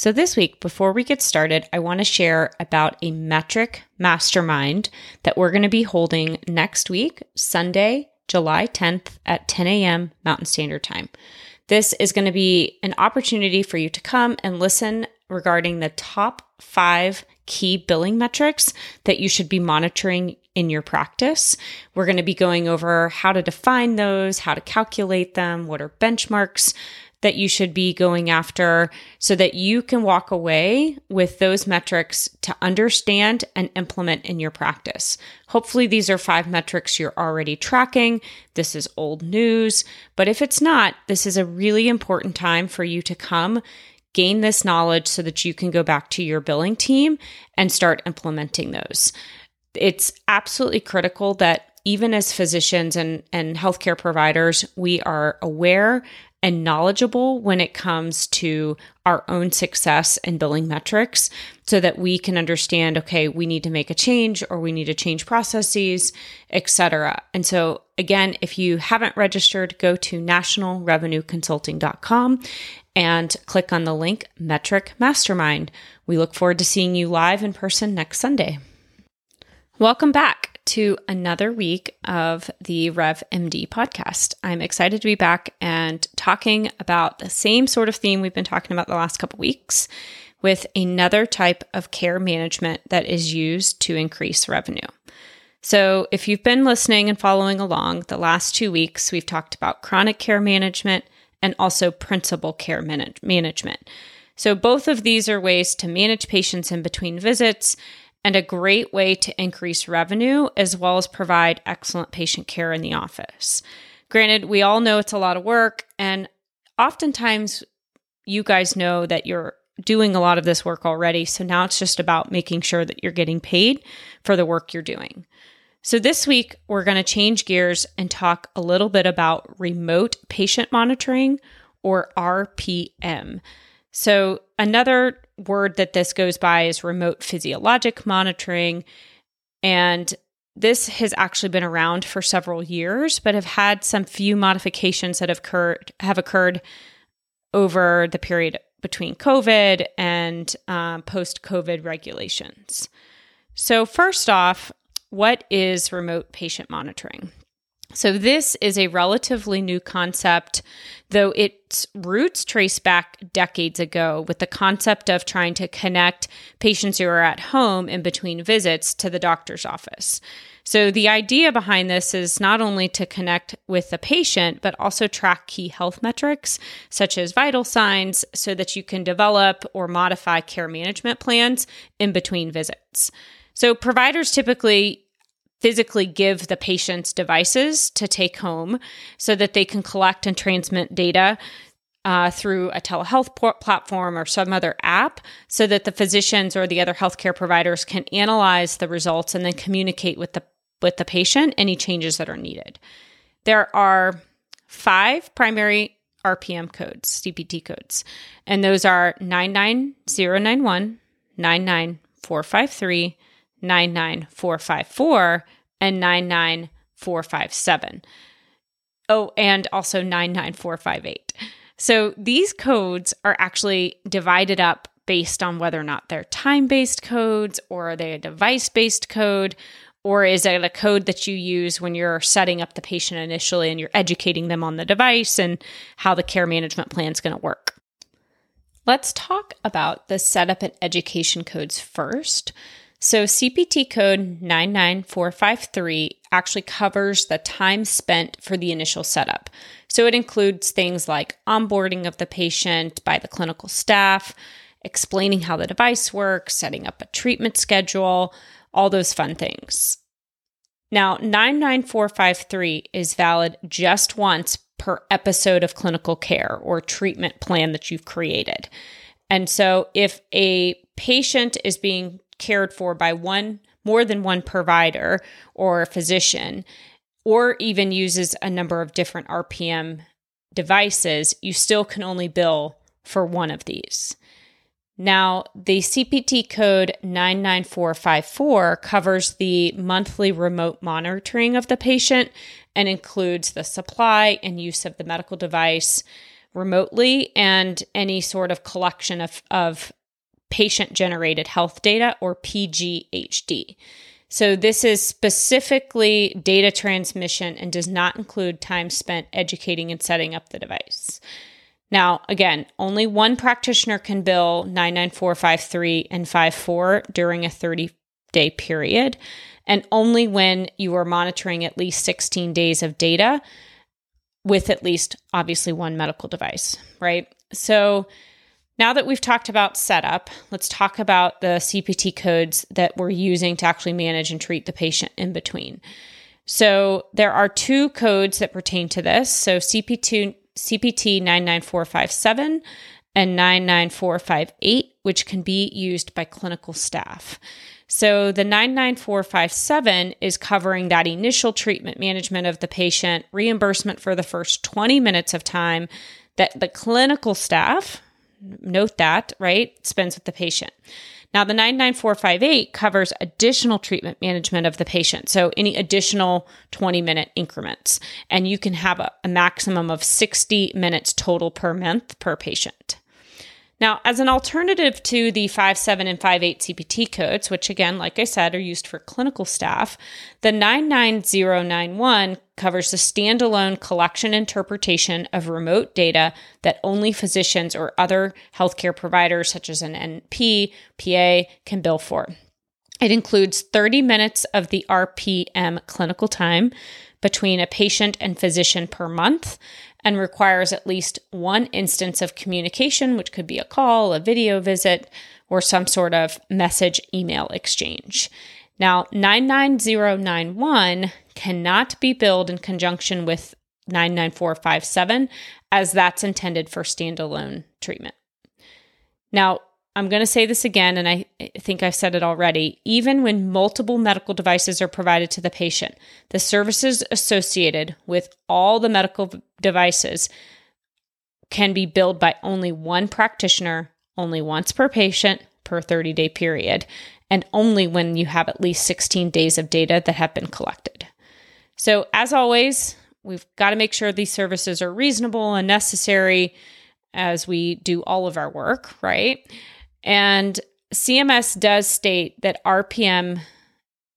So, this week, before we get started, I want to share about a metric mastermind that we're going to be holding next week, Sunday, July 10th at 10 a.m. Mountain Standard Time. This is going to be an opportunity for you to come and listen regarding the top five key billing metrics that you should be monitoring in your practice. We're going to be going over how to define those, how to calculate them, what are benchmarks that you should be going after so that you can walk away with those metrics to understand and implement in your practice. Hopefully, these are five metrics you're already tracking. This is old news, but if it's not, this is a really important time for you to come gain this knowledge so that you can go back to your billing team and start implementing those. It's absolutely critical that even as physicians and, and healthcare providers, we are aware and knowledgeable when it comes to our own success and billing metrics so that we can understand okay we need to make a change or we need to change processes etc and so again if you haven't registered go to nationalrevenueconsulting.com and click on the link metric mastermind. We look forward to seeing you live in person next sunday. Welcome back to another week of the Rev MD podcast. I'm excited to be back and talking about the same sort of theme we've been talking about the last couple weeks with another type of care management that is used to increase revenue. So, if you've been listening and following along, the last two weeks we've talked about chronic care management and also principal care manage- management. So, both of these are ways to manage patients in between visits and a great way to increase revenue as well as provide excellent patient care in the office. Granted, we all know it's a lot of work, and oftentimes you guys know that you're doing a lot of this work already. So now it's just about making sure that you're getting paid for the work you're doing. So this week, we're going to change gears and talk a little bit about remote patient monitoring or RPM. So, another word that this goes by is remote physiologic monitoring. And this has actually been around for several years, but have had some few modifications that have occurred have occurred over the period between COVID and um, post COVID regulations. So, first off, what is remote patient monitoring? So, this is a relatively new concept, though its roots trace back decades ago with the concept of trying to connect patients who are at home in between visits to the doctor's office. So, the idea behind this is not only to connect with the patient, but also track key health metrics such as vital signs so that you can develop or modify care management plans in between visits. So, providers typically physically give the patients devices to take home so that they can collect and transmit data uh, through a telehealth platform or some other app so that the physicians or the other healthcare providers can analyze the results and then communicate with the with the patient any changes that are needed. There are five primary RPM codes, CPT codes, and those are 99091, 99453, 99454 and 99457. Oh, and also 99458. So these codes are actually divided up based on whether or not they're time based codes or are they a device based code or is it a code that you use when you're setting up the patient initially and you're educating them on the device and how the care management plan is going to work? Let's talk about the setup and education codes first. So, CPT code 99453 actually covers the time spent for the initial setup. So, it includes things like onboarding of the patient by the clinical staff, explaining how the device works, setting up a treatment schedule, all those fun things. Now, 99453 is valid just once per episode of clinical care or treatment plan that you've created. And so, if a patient is being cared for by one more than one provider or physician or even uses a number of different RPM devices, you still can only bill for one of these. Now, the CPT code 99454 covers the monthly remote monitoring of the patient and includes the supply and use of the medical device, remotely and any sort of collection of, of patient generated health data or PGHD. So, this is specifically data transmission and does not include time spent educating and setting up the device. Now, again, only one practitioner can bill 99453 and 54 during a 30 day period, and only when you are monitoring at least 16 days of data with at least obviously one medical device, right? So, now that we've talked about setup, let's talk about the CPT codes that we're using to actually manage and treat the patient in between. So there are two codes that pertain to this. So CPT, CPT 99457 and 99458, which can be used by clinical staff. So the 99457 is covering that initial treatment management of the patient, reimbursement for the first 20 minutes of time that the clinical staff, note that, right, spends with the patient. Now, the 99458 covers additional treatment management of the patient. So, any additional 20 minute increments. And you can have a, a maximum of 60 minutes total per month per patient. Now, as an alternative to the 57 and 58 CPT codes, which again, like I said, are used for clinical staff, the 99091 covers the standalone collection interpretation of remote data that only physicians or other healthcare providers, such as an NP, PA, can bill for. It includes 30 minutes of the RPM clinical time between a patient and physician per month and requires at least one instance of communication, which could be a call, a video visit, or some sort of message email exchange. Now, 99091 cannot be billed in conjunction with 99457 as that's intended for standalone treatment. Now, I'm going to say this again, and I think I've said it already. Even when multiple medical devices are provided to the patient, the services associated with all the medical devices can be billed by only one practitioner, only once per patient per 30 day period, and only when you have at least 16 days of data that have been collected. So, as always, we've got to make sure these services are reasonable and necessary as we do all of our work, right? And CMS does state that RPM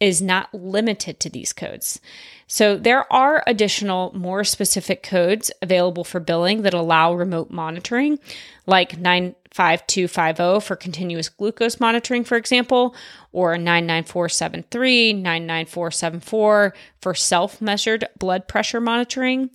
is not limited to these codes. So there are additional, more specific codes available for billing that allow remote monitoring, like 95250 for continuous glucose monitoring, for example, or 99473, 99474 for self measured blood pressure monitoring.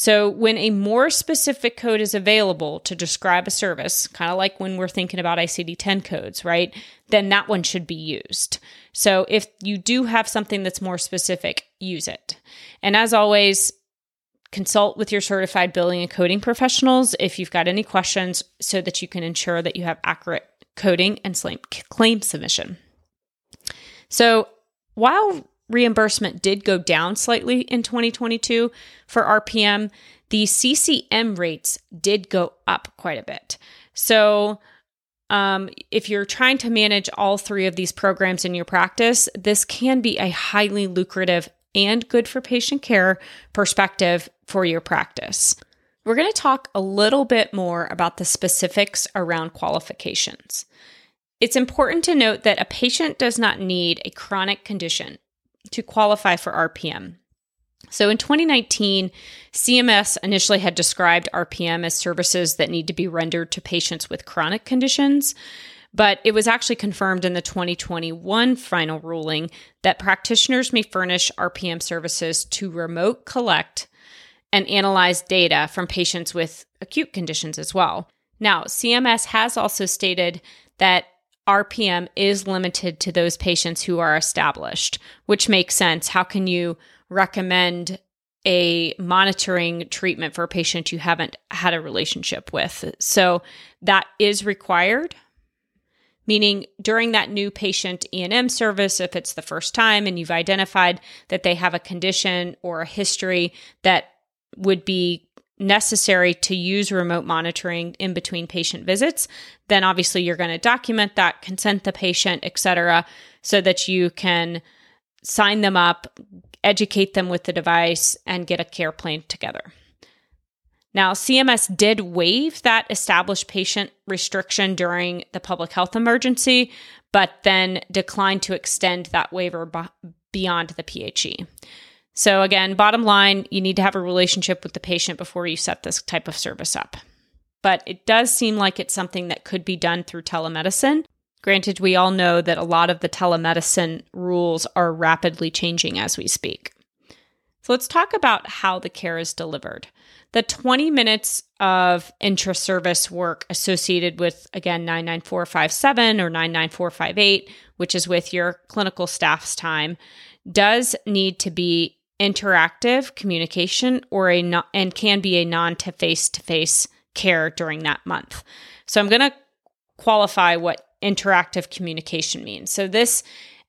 So, when a more specific code is available to describe a service, kind of like when we're thinking about ICD 10 codes, right, then that one should be used. So, if you do have something that's more specific, use it. And as always, consult with your certified billing and coding professionals if you've got any questions so that you can ensure that you have accurate coding and claim submission. So, while reimbursement did go down slightly in 2022 for RPM, the CCM rates did go up quite a bit. So, um, if you're trying to manage all three of these programs in your practice, this can be a highly lucrative and good for patient care perspective for your practice. We're going to talk a little bit more about the specifics around qualifications. It's important to note that a patient does not need a chronic condition to qualify for RPM. So in 2019, CMS initially had described RPM as services that need to be rendered to patients with chronic conditions, but it was actually confirmed in the 2021 final ruling that practitioners may furnish RPM services to remote collect and analyze data from patients with acute conditions as well. Now, CMS has also stated that RPM is limited to those patients who are established, which makes sense. How can you recommend a monitoring treatment for a patient you haven't had a relationship with? So that is required. Meaning during that new patient E&M service, if it's the first time and you've identified that they have a condition or a history that would be necessary to use remote monitoring in between patient visits, then obviously you're going to document that, consent the patient, etc., so that you can sign them up, educate them with the device, and get a care plan together. Now, CMS did waive that established patient restriction during the public health emergency, but then declined to extend that waiver beyond the PHE. So, again, bottom line, you need to have a relationship with the patient before you set this type of service up. But it does seem like it's something that could be done through telemedicine. Granted, we all know that a lot of the telemedicine rules are rapidly changing as we speak. So, let's talk about how the care is delivered. The 20 minutes of intra service work associated with, again, 99457 or 99458, which is with your clinical staff's time, does need to be interactive communication or a and can be a non to face to face care during that month. So I'm going to qualify what interactive communication means. So this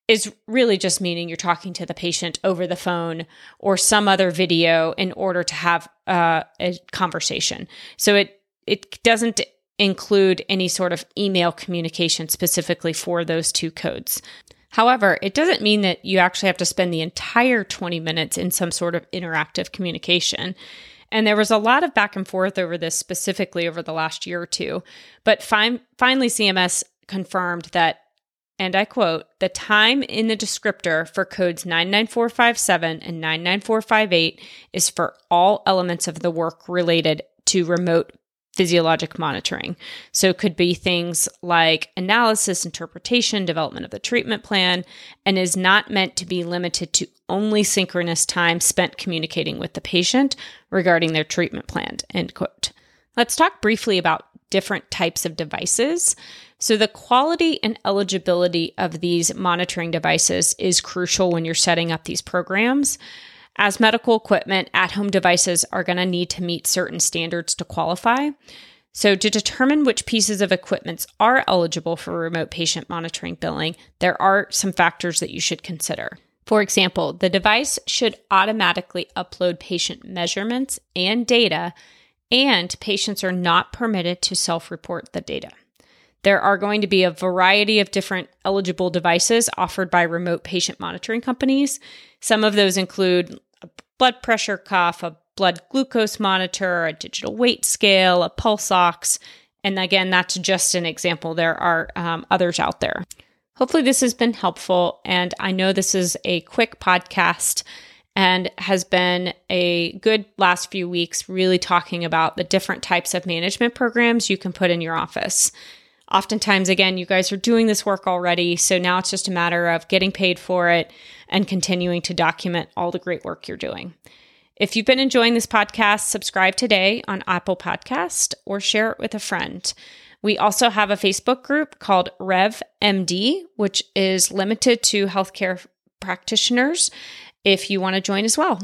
is really just meaning you're talking to the patient over the phone or some other video in order to have uh, a conversation. So it it doesn't include any sort of email communication specifically for those two codes. However, it doesn't mean that you actually have to spend the entire 20 minutes in some sort of interactive communication. And there was a lot of back and forth over this specifically over the last year or two. But fin- finally, CMS confirmed that, and I quote, the time in the descriptor for codes 99457 and 99458 is for all elements of the work related to remote physiologic monitoring. So it could be things like analysis, interpretation, development of the treatment plan, and is not meant to be limited to only synchronous time spent communicating with the patient regarding their treatment plan. End quote. Let's talk briefly about different types of devices. So, the quality and eligibility of these monitoring devices is crucial when you're setting up these programs. As medical equipment, at home devices are going to need to meet certain standards to qualify. So, to determine which pieces of equipment are eligible for remote patient monitoring billing, there are some factors that you should consider. For example, the device should automatically upload patient measurements and data, and patients are not permitted to self report the data. There are going to be a variety of different eligible devices offered by remote patient monitoring companies. Some of those include blood pressure cuff, a blood glucose monitor, a digital weight scale, a pulse ox. And again, that's just an example. There are um, others out there. Hopefully, this has been helpful. And I know this is a quick podcast and has been a good last few weeks, really talking about the different types of management programs you can put in your office. Oftentimes, again, you guys are doing this work already. So now it's just a matter of getting paid for it and continuing to document all the great work you're doing. If you've been enjoying this podcast, subscribe today on Apple Podcast or share it with a friend. We also have a Facebook group called RevMD, which is limited to healthcare practitioners if you want to join as well.